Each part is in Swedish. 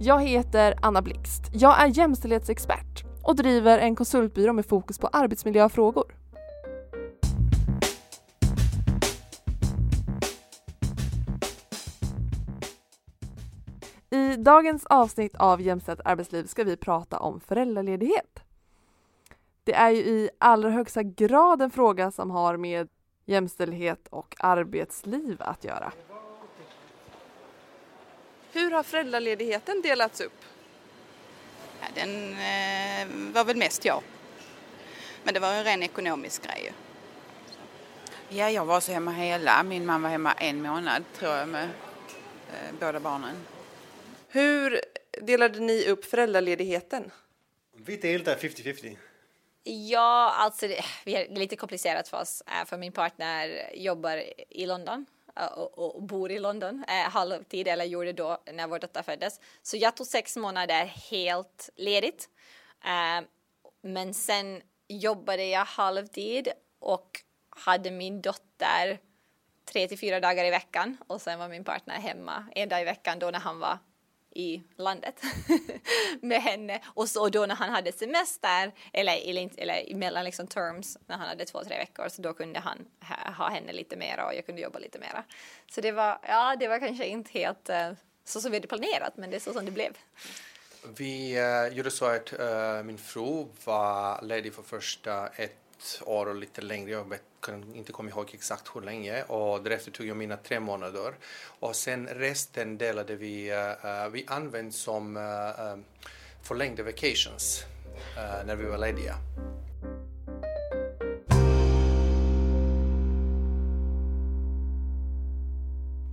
Jag heter Anna Blixt. Jag är jämställdhetsexpert och driver en konsultbyrå med fokus på arbetsmiljöfrågor. I dagens avsnitt av Jämställt arbetsliv ska vi prata om föräldraledighet. Det är ju i allra högsta grad en fråga som har med jämställdhet och arbetsliv att göra. Hur har föräldraledigheten delats upp? Ja, den eh, var väl mest jag. Men det var en ren ekonomisk grej. Ja, jag var så hemma hela. Min man var hemma en månad tror jag med eh, båda barnen. Hur delade ni upp föräldraledigheten? Vi delar 50-50. Ja, alltså det, det är lite komplicerat för oss, eh, för min partner jobbar i London Eh, och, och bor i London eh, halvtid, eller gjorde då när vår dotter föddes. Så jag tog sex månader helt ledigt. Eh, men sen jobbade jag halvtid och hade min dotter tre till fyra dagar i veckan och sen var min partner hemma en dag i veckan då när han var i landet med henne eh, och så då när han hade semester eller, eller, eller mellan liksom terms när han hade två, tre veckor så då kunde han ha, ha henne lite mera och jag kunde jobba lite mera. Så det var, ja, det var kanske inte helt uh, så som vi hade planerat men det är så som det blev. Vi uh, gjorde så att uh, min fru var ledig för första ett år och lite längre. Jag vet, kan inte komma ihåg exakt hur länge. Och därefter tog jag mina tre månader. Och sen resten delade vi, uh, vi använde som uh, förlängda vacations uh, när vi var lediga.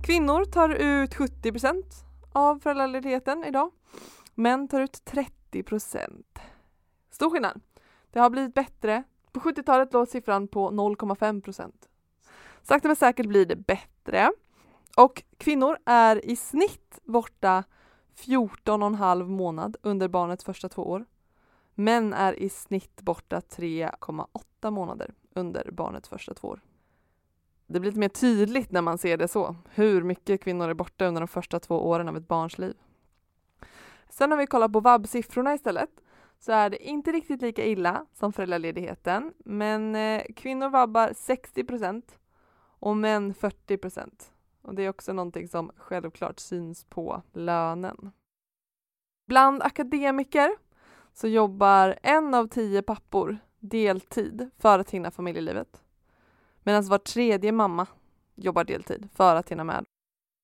Kvinnor tar ut 70 av föräldraledigheten idag. Män tar ut 30 Stor skillnad. Det har blivit bättre på 70-talet låg siffran på 0,5 procent. Sakta men säkert blir det bättre. Och kvinnor är i snitt borta 14,5 månad under barnets första två år. Män är i snitt borta 3,8 månader under barnets första två år. Det blir lite mer tydligt när man ser det så, hur mycket kvinnor är borta under de första två åren av ett barns liv. Sen har vi kollat på vab-siffrorna istället så är det inte riktigt lika illa som föräldraledigheten, men eh, kvinnor vabbar 60 procent och män 40 Och det är också någonting som självklart syns på lönen. Bland akademiker så jobbar en av tio pappor deltid för att hinna familjelivet. Medan var tredje mamma jobbar deltid för att hinna med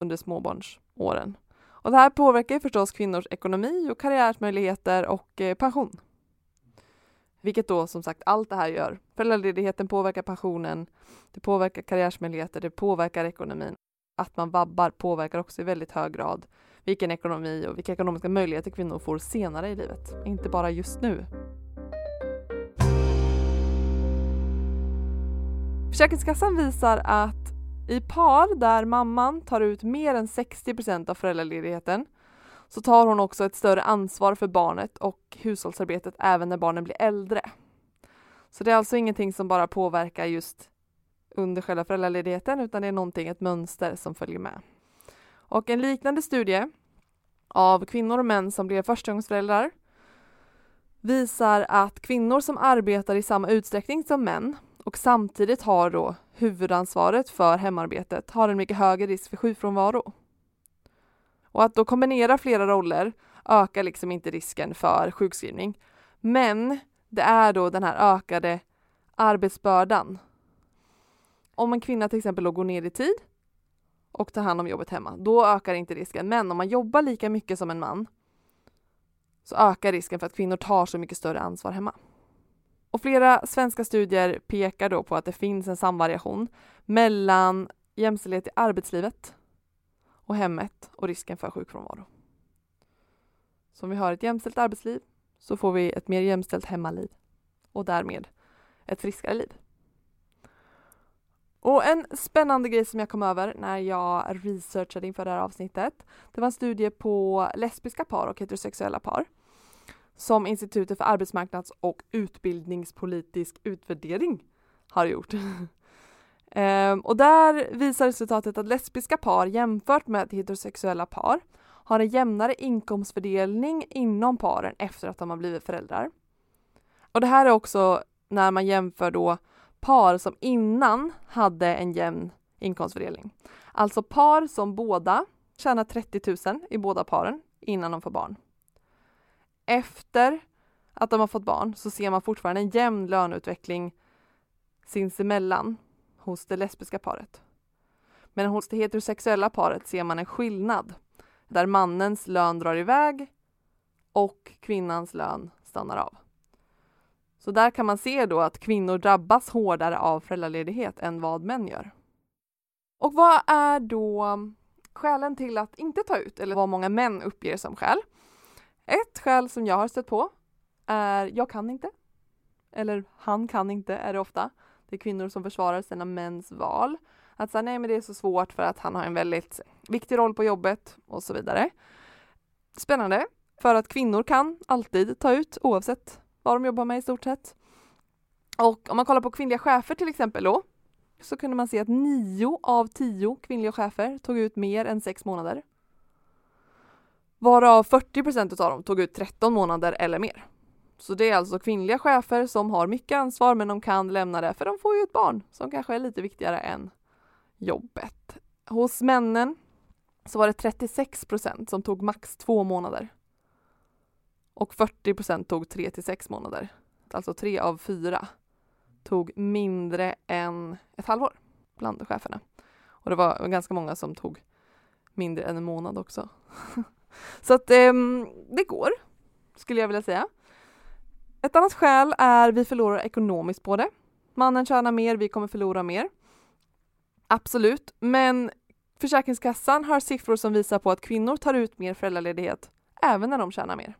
under småbarnsåren. Och det här påverkar förstås kvinnors ekonomi och karriärmöjligheter och eh, pension. Vilket då som sagt allt det här gör. Föräldraledigheten påverkar pensionen, det påverkar karriärsmöjligheter, det påverkar ekonomin. Att man vabbar påverkar också i väldigt hög grad vilken ekonomi och vilka ekonomiska möjligheter kvinnor får senare i livet, inte bara just nu. Försäkringskassan visar att i par där mamman tar ut mer än 60 procent av föräldraledigheten så tar hon också ett större ansvar för barnet och hushållsarbetet även när barnen blir äldre. Så det är alltså ingenting som bara påverkar just under själva föräldraledigheten utan det är någonting, ett mönster som följer med. Och en liknande studie av kvinnor och män som blev förstagångsföräldrar visar att kvinnor som arbetar i samma utsträckning som män och samtidigt har då huvudansvaret för hemarbetet har en mycket högre risk för sjukfrånvaro. Och att då kombinera flera roller ökar liksom inte risken för sjukskrivning. Men det är då den här ökade arbetsbördan. Om en kvinna till exempel går ner i tid och tar hand om jobbet hemma, då ökar inte risken. Men om man jobbar lika mycket som en man så ökar risken för att kvinnor tar så mycket större ansvar hemma. Och flera svenska studier pekar då på att det finns en samvariation mellan jämställdhet i arbetslivet och hemmet och risken för sjukfrånvaro. Så om vi har ett jämställt arbetsliv så får vi ett mer jämställt hemmaliv och därmed ett friskare liv. Och en spännande grej som jag kom över när jag researchade inför det här avsnittet, det var en studie på lesbiska par och heterosexuella par som Institutet för arbetsmarknads och utbildningspolitisk utvärdering har gjort. ehm, och där visar resultatet att lesbiska par jämfört med heterosexuella par har en jämnare inkomstfördelning inom paren efter att de har blivit föräldrar. Och det här är också när man jämför då par som innan hade en jämn inkomstfördelning. Alltså par som båda tjänar 30 000 i båda paren innan de får barn. Efter att de har fått barn så ser man fortfarande en jämn löneutveckling sinsemellan hos det lesbiska paret. Men hos det heterosexuella paret ser man en skillnad där mannens lön drar iväg och kvinnans lön stannar av. Så där kan man se då att kvinnor drabbas hårdare av föräldraledighet än vad män gör. Och vad är då skälen till att inte ta ut eller vad många män uppger som skäl? Ett skäl som jag har stött på är jag kan inte. Eller han kan inte är det ofta. Det är kvinnor som försvarar sina mäns val. Att säga nej men det är så svårt för att han har en väldigt viktig roll på jobbet och så vidare. Spännande, för att kvinnor kan alltid ta ut oavsett vad de jobbar med i stort sett. Och om man kollar på kvinnliga chefer till exempel då, så kunde man se att nio av tio kvinnliga chefer tog ut mer än sex månader. Varav 40 procent av dem tog ut 13 månader eller mer. Så det är alltså kvinnliga chefer som har mycket ansvar men de kan lämna det för de får ju ett barn som kanske är lite viktigare än jobbet. Hos männen så var det 36 procent som tog max två månader. Och 40 procent tog tre till sex månader. Alltså tre av fyra tog mindre än ett halvår bland cheferna. Och det var ganska många som tog mindre än en månad också. Så att eh, det går, skulle jag vilja säga. Ett annat skäl är vi förlorar ekonomiskt på det. Mannen tjänar mer, vi kommer förlora mer. Absolut, men Försäkringskassan har siffror som visar på att kvinnor tar ut mer föräldraledighet även när de tjänar mer.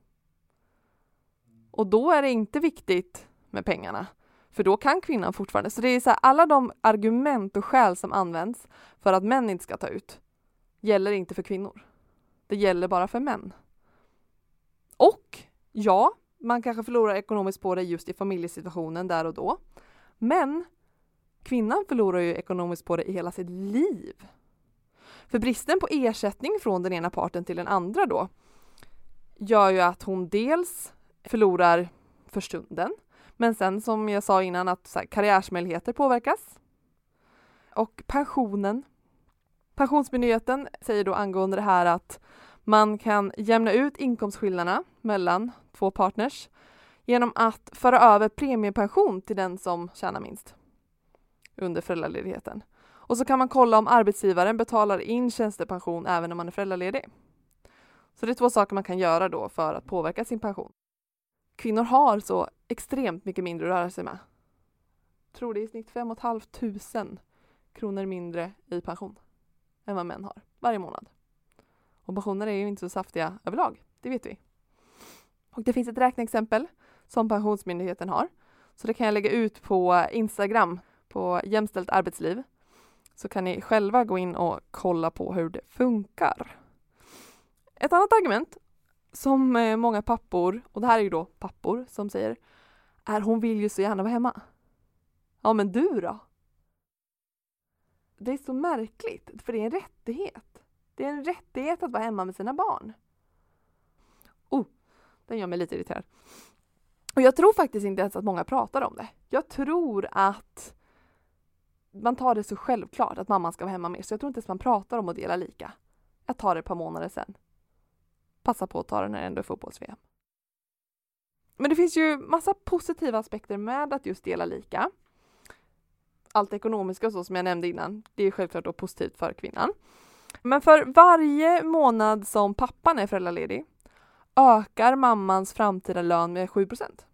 Och då är det inte viktigt med pengarna, för då kan kvinnan fortfarande. Så det är så här, alla de argument och skäl som används för att män inte ska ta ut gäller inte för kvinnor. Det gäller bara för män. Och ja, man kanske förlorar ekonomiskt på det just i familjesituationen där och då. Men kvinnan förlorar ju ekonomiskt på det i hela sitt liv. För bristen på ersättning från den ena parten till den andra då gör ju att hon dels förlorar för stunden, men sen som jag sa innan att så här, karriärsmöjligheter påverkas. Och pensionen. Pensionsmyndigheten säger då angående det här att man kan jämna ut inkomstskillnaderna mellan två partners genom att föra över premiepension till den som tjänar minst under föräldraledigheten. Och så kan man kolla om arbetsgivaren betalar in tjänstepension även om man är föräldraledig. Så det är två saker man kan göra då för att påverka sin pension. Kvinnor har så extremt mycket mindre att röra sig med. Jag tror det är i snitt 5 500 kronor mindre i pension än vad män har varje månad. Och pensioner är ju inte så saftiga överlag, det vet vi. Och det finns ett räkneexempel som Pensionsmyndigheten har. Så det kan jag lägga ut på Instagram på Jämställt arbetsliv. Så kan ni själva gå in och kolla på hur det funkar. Ett annat argument som eh, många pappor, och det här är ju då pappor som säger, är hon vill ju så gärna vara hemma. Ja men du då? Det är så märkligt, för det är en rättighet. Det är en rättighet att vara hemma med sina barn. Oh, den gör mig lite irriterad. Och jag tror faktiskt inte ens att många pratar om det. Jag tror att man tar det så självklart att mamman ska vara hemma mer så jag tror inte ens man pratar om att dela lika. Jag tar det ett par månader sen. Passa på att ta det när det ändå är fotbolls-VM. Men det finns ju massa positiva aspekter med att just dela lika. Allt ekonomiska så som jag nämnde innan, det är självklart då positivt för kvinnan. Men för varje månad som pappan är föräldraledig ökar mammans framtida lön med 7%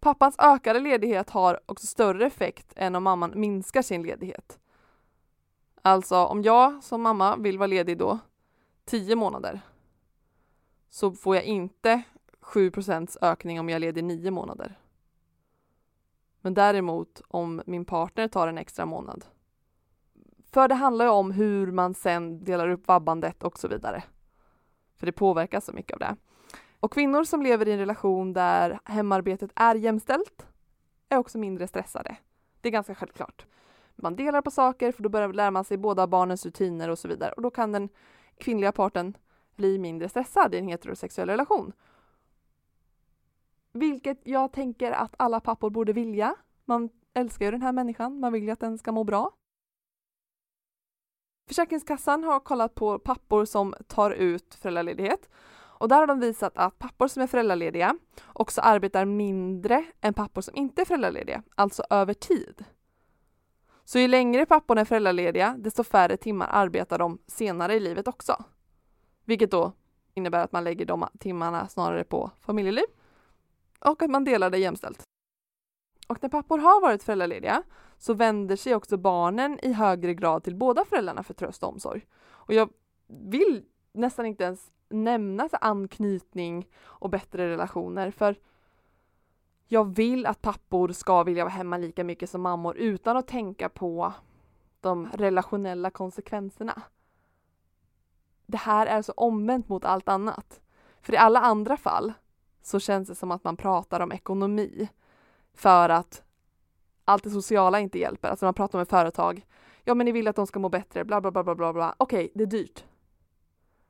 Pappans ökade ledighet har också större effekt än om mamman minskar sin ledighet. Alltså om jag som mamma vill vara ledig då 10 månader så får jag inte 7% ökning om jag är ledig 9 månader. Men däremot om min partner tar en extra månad. För det handlar ju om hur man sen delar upp vabbandet och så vidare. För det påverkas så mycket av det. Och kvinnor som lever i en relation där hemarbetet är jämställt är också mindre stressade. Det är ganska självklart. man delar på saker för då börjar lära man sig båda barnens rutiner och så vidare och då kan den kvinnliga parten bli mindre stressad i en heterosexuell relation. Vilket jag tänker att alla pappor borde vilja. Man älskar ju den här människan, man vill ju att den ska må bra. Försäkringskassan har kollat på pappor som tar ut föräldraledighet och där har de visat att pappor som är föräldralediga också arbetar mindre än pappor som inte är föräldralediga, alltså över tid. Så ju längre papporna är föräldralediga, desto färre timmar arbetar de senare i livet också. Vilket då innebär att man lägger de timmarna snarare på familjeliv och att man delar det jämställt. Och när pappor har varit föräldralediga så vänder sig också barnen i högre grad till båda föräldrarna för tröst och omsorg. Och jag vill nästan inte ens nämna så anknytning och bättre relationer för jag vill att pappor ska vilja vara hemma lika mycket som mammor utan att tänka på de relationella konsekvenserna. Det här är så omvänt mot allt annat. För i alla andra fall så känns det som att man pratar om ekonomi för att allt det sociala inte hjälper. Alltså man pratar med företag. Ja, men ni vill att de ska må bättre, bla bla bla bla bla. bla. Okej, det är dyrt.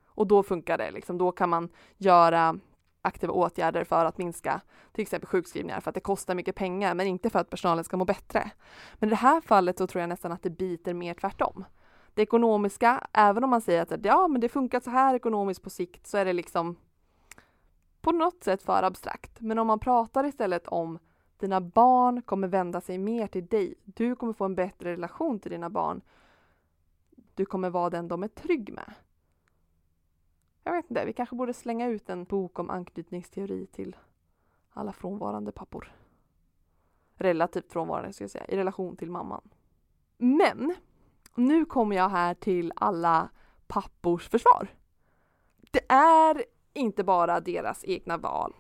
Och då funkar det, liksom. då kan man göra aktiva åtgärder för att minska till exempel sjukskrivningar för att det kostar mycket pengar men inte för att personalen ska må bättre. Men i det här fallet så tror jag nästan att det biter mer tvärtom. Det ekonomiska, även om man säger att ja, men det funkar så här ekonomiskt på sikt så är det liksom på något sätt för abstrakt. Men om man pratar istället om dina barn kommer vända sig mer till dig. Du kommer få en bättre relation till dina barn. Du kommer vara den de är trygg med. Jag vet inte, vi kanske borde slänga ut en bok om anknytningsteori till alla frånvarande pappor. Relativt frånvarande ska jag säga, i relation till mamman. Men nu kommer jag här till alla pappors försvar. Det är inte bara deras egna val.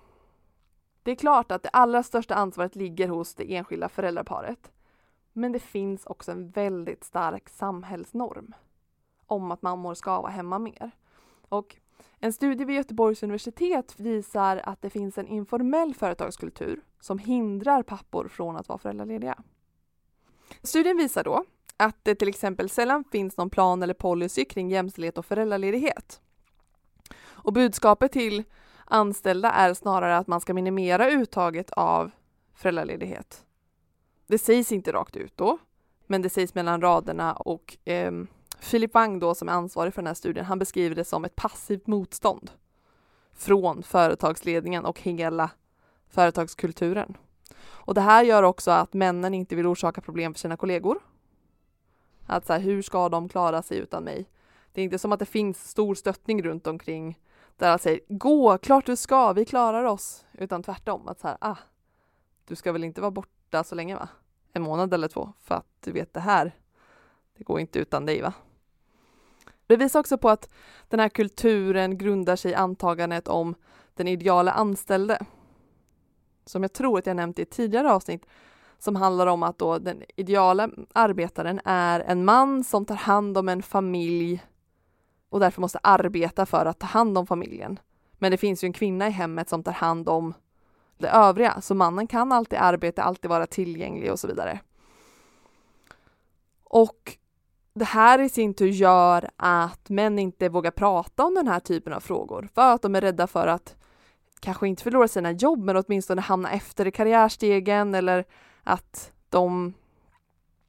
Det är klart att det allra största ansvaret ligger hos det enskilda föräldraparet. Men det finns också en väldigt stark samhällsnorm om att mammor ska vara hemma mer. Och en studie vid Göteborgs universitet visar att det finns en informell företagskultur som hindrar pappor från att vara föräldralediga. Studien visar då att det till exempel sällan finns någon plan eller policy kring jämställdhet och föräldraledighet. Och budskapet till anställda är snarare att man ska minimera uttaget av föräldraledighet. Det sägs inte rakt ut då, men det sägs mellan raderna och eh, Wang då som är ansvarig för den här studien, han beskriver det som ett passivt motstånd från företagsledningen och hela företagskulturen. Och det här gör också att männen inte vill orsaka problem för sina kollegor. Att så här, hur ska de klara sig utan mig? Det är inte som att det finns stor stöttning runt omkring där han säger gå, klart du ska, vi klarar oss. Utan tvärtom, att så här, ah, du ska väl inte vara borta så länge va? En månad eller två, för att du vet det här, det går inte utan dig va? Det visar också på att den här kulturen grundar sig i antagandet om den ideala anställde. Som jag tror att jag nämnt i ett tidigare avsnitt, som handlar om att då den ideala arbetaren är en man som tar hand om en familj och därför måste arbeta för att ta hand om familjen. Men det finns ju en kvinna i hemmet som tar hand om det övriga, så mannen kan alltid arbeta, alltid vara tillgänglig och så vidare. Och det här i sin tur gör att män inte vågar prata om den här typen av frågor för att de är rädda för att kanske inte förlora sina jobb men åtminstone hamna efter i karriärstegen eller att de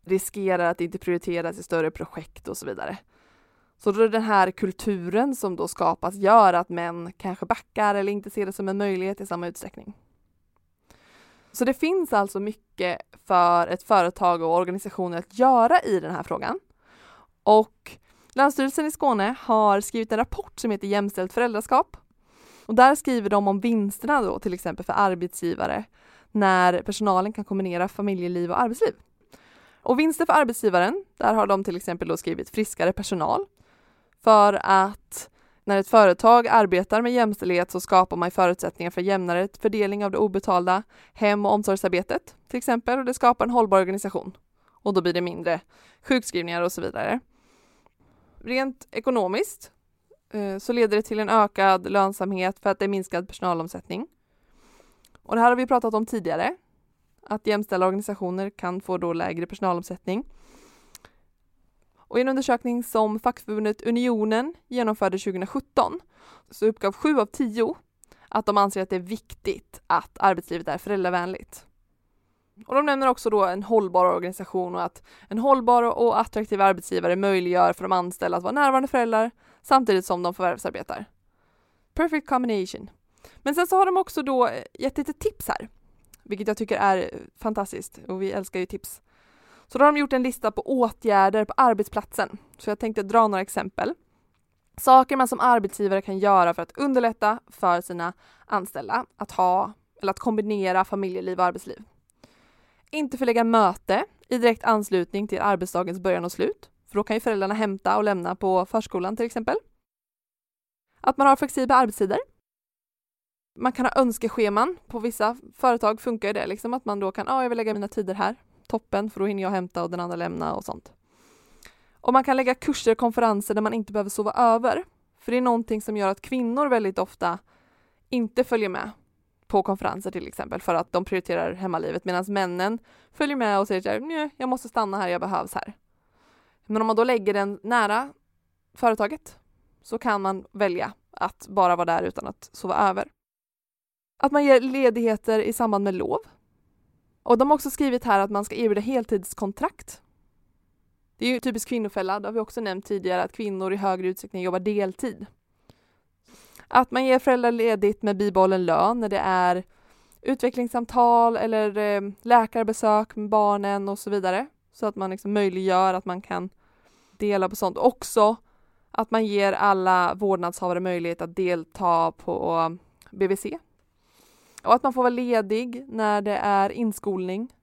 riskerar att inte prioriteras i större projekt och så vidare. Så då den här kulturen som då skapas gör att män kanske backar eller inte ser det som en möjlighet i samma utsträckning. Så det finns alltså mycket för ett företag och organisationer att göra i den här frågan. Och Länsstyrelsen i Skåne har skrivit en rapport som heter Jämställt föräldraskap. Och där skriver de om vinsterna då till exempel för arbetsgivare när personalen kan kombinera familjeliv och arbetsliv. Och vinster för arbetsgivaren, där har de till exempel då skrivit friskare personal, för att när ett företag arbetar med jämställdhet så skapar man förutsättningar för jämnare fördelning av det obetalda hem och omsorgsarbetet till exempel och det skapar en hållbar organisation. Och då blir det mindre sjukskrivningar och så vidare. Rent ekonomiskt eh, så leder det till en ökad lönsamhet för att det är minskad personalomsättning. Och det här har vi pratat om tidigare, att jämställda organisationer kan få då lägre personalomsättning. Och i en undersökning som fackförbundet Unionen genomförde 2017 så uppgav sju av tio att de anser att det är viktigt att arbetslivet är föräldravänligt. Och de nämner också då en hållbar organisation och att en hållbar och attraktiv arbetsgivare möjliggör för de anställda att vara närvarande föräldrar samtidigt som de förvärvsarbetar. Perfect combination. Men sen så har de också då gett lite tips här, vilket jag tycker är fantastiskt och vi älskar ju tips. Så då har de gjort en lista på åtgärder på arbetsplatsen. Så jag tänkte dra några exempel. Saker man som arbetsgivare kan göra för att underlätta för sina anställda att ha eller att kombinera familjeliv och arbetsliv. Inte förlägga möte i direkt anslutning till arbetsdagens början och slut, för då kan ju föräldrarna hämta och lämna på förskolan till exempel. Att man har flexibla arbetstider. Man kan ha önskescheman. På vissa företag funkar det liksom att man då kan, ja, ah, jag vill lägga mina tider här. Toppen, för då hinner jag hämta och den andra lämna och sånt. Och man kan lägga kurser och konferenser där man inte behöver sova över. För det är någonting som gör att kvinnor väldigt ofta inte följer med på konferenser till exempel för att de prioriterar hemmalivet medan männen följer med och säger att jag måste stanna här, jag behövs här. Men om man då lägger den nära företaget så kan man välja att bara vara där utan att sova över. Att man ger ledigheter i samband med lov. Och de har också skrivit här att man ska erbjuda heltidskontrakt. Det är ju typiskt kvinnofälla, det har vi också nämnt tidigare, att kvinnor i högre utsträckning jobbar deltid. Att man ger föräldrar ledigt med bibehållen lön när det är utvecklingssamtal eller eh, läkarbesök med barnen och så vidare. Så att man liksom möjliggör att man kan dela på sånt. Också att man ger alla vårdnadshavare möjlighet att delta på BVC. Och att man får vara ledig när det är inskolning.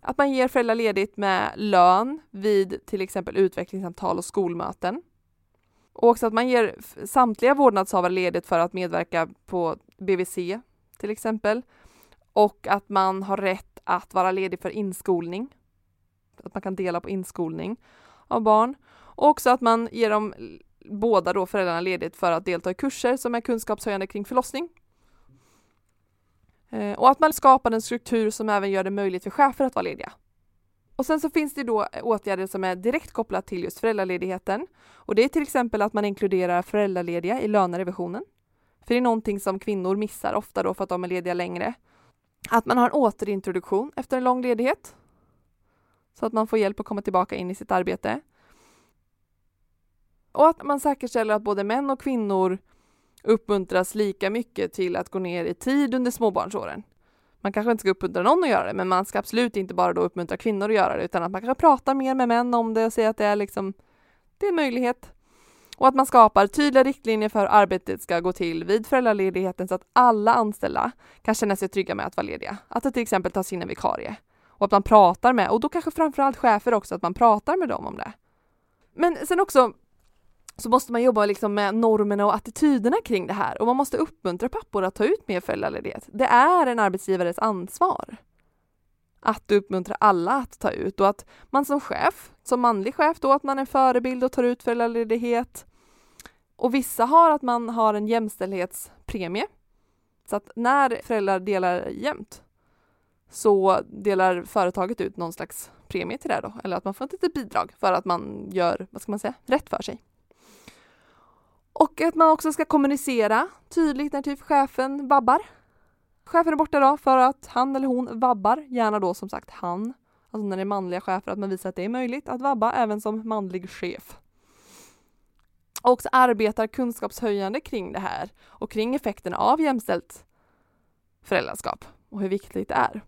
Att man ger föräldrar ledigt med lön vid till exempel utvecklingssamtal och skolmöten. Och också att man ger samtliga vårdnadshavare ledigt för att medverka på BVC till exempel. Och att man har rätt att vara ledig för inskolning. Att man kan dela på inskolning av barn. Och också att man ger dem båda då föräldrarna ledigt för att delta i kurser som är kunskapshöjande kring förlossning. Eh, och att man skapar en struktur som även gör det möjligt för chefer att vara lediga. Och sen så finns det då eh, åtgärder som är direkt kopplat till just föräldraledigheten. Och det är till exempel att man inkluderar föräldralediga i lönerevisionen. För det är någonting som kvinnor missar ofta då för att de är lediga längre. Att man har en återintroduktion efter en lång ledighet. Så att man får hjälp att komma tillbaka in i sitt arbete. Och att man säkerställer att både män och kvinnor uppmuntras lika mycket till att gå ner i tid under småbarnsåren. Man kanske inte ska uppmuntra någon att göra det, men man ska absolut inte bara då uppmuntra kvinnor att göra det, utan att man kanske pratar mer med män om det och säger att det är liksom, det är en möjlighet. Och att man skapar tydliga riktlinjer för hur arbetet ska gå till vid föräldraledigheten så att alla anställda kan känna sig trygga med att vara lediga. Att det till exempel tas in en vikarie. Och att man pratar med, och då kanske framförallt chefer också, att man pratar med dem om det. Men sen också så måste man jobba liksom med normerna och attityderna kring det här och man måste uppmuntra pappor att ta ut mer föräldraledighet. Det är en arbetsgivares ansvar att uppmuntra alla att ta ut och att man som chef, som manlig chef då, att man är en förebild och tar ut föräldraledighet. Och vissa har att man har en jämställdhetspremie. Så att när föräldrar delar jämnt så delar företaget ut någon slags premie till det då, eller att man får ett litet bidrag för att man gör, vad ska man säga, rätt för sig. Och att man också ska kommunicera tydligt när typ chefen vabbar. Chefen är borta då för att han eller hon vabbar, gärna då som sagt han. Alltså när det är manliga chefer, att man visar att det är möjligt att vabba även som manlig chef. Och också arbetar kunskapshöjande kring det här och kring effekterna av jämställt föräldraskap och hur viktigt det är.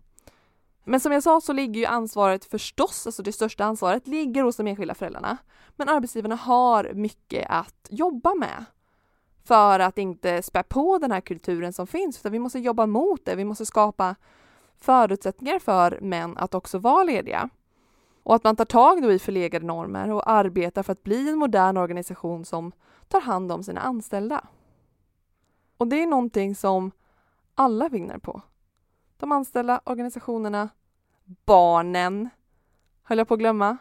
Men som jag sa så ligger ju ansvaret förstås, alltså det största ansvaret, ligger hos de enskilda föräldrarna. Men arbetsgivarna har mycket att jobba med för att inte spä på den här kulturen som finns, utan vi måste jobba mot det. Vi måste skapa förutsättningar för män att också vara lediga. Och att man tar tag då i förlegade normer och arbetar för att bli en modern organisation som tar hand om sina anställda. Och det är någonting som alla vinner på de anställda, organisationerna, barnen, höll jag på att glömma.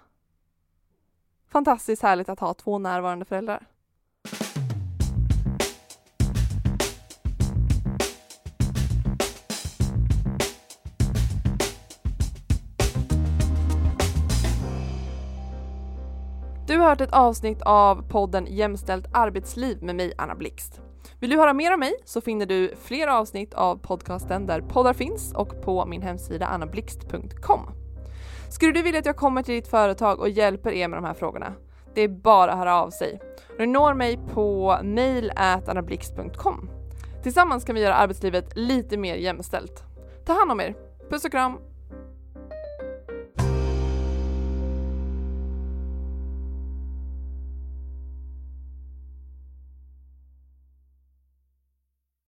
Fantastiskt härligt att ha två närvarande föräldrar. Du har hört ett avsnitt av podden Jämställt arbetsliv med mig Anna Blixt. Vill du höra mer om mig så finner du fler avsnitt av podcasten där poddar finns och på min hemsida annablixt.com. Skulle du vilja att jag kommer till ditt företag och hjälper er med de här frågorna? Det är bara att höra av sig. Du når mig på mail@annablixt.com. Tillsammans kan vi göra arbetslivet lite mer jämställt. Ta hand om er. Puss och kram!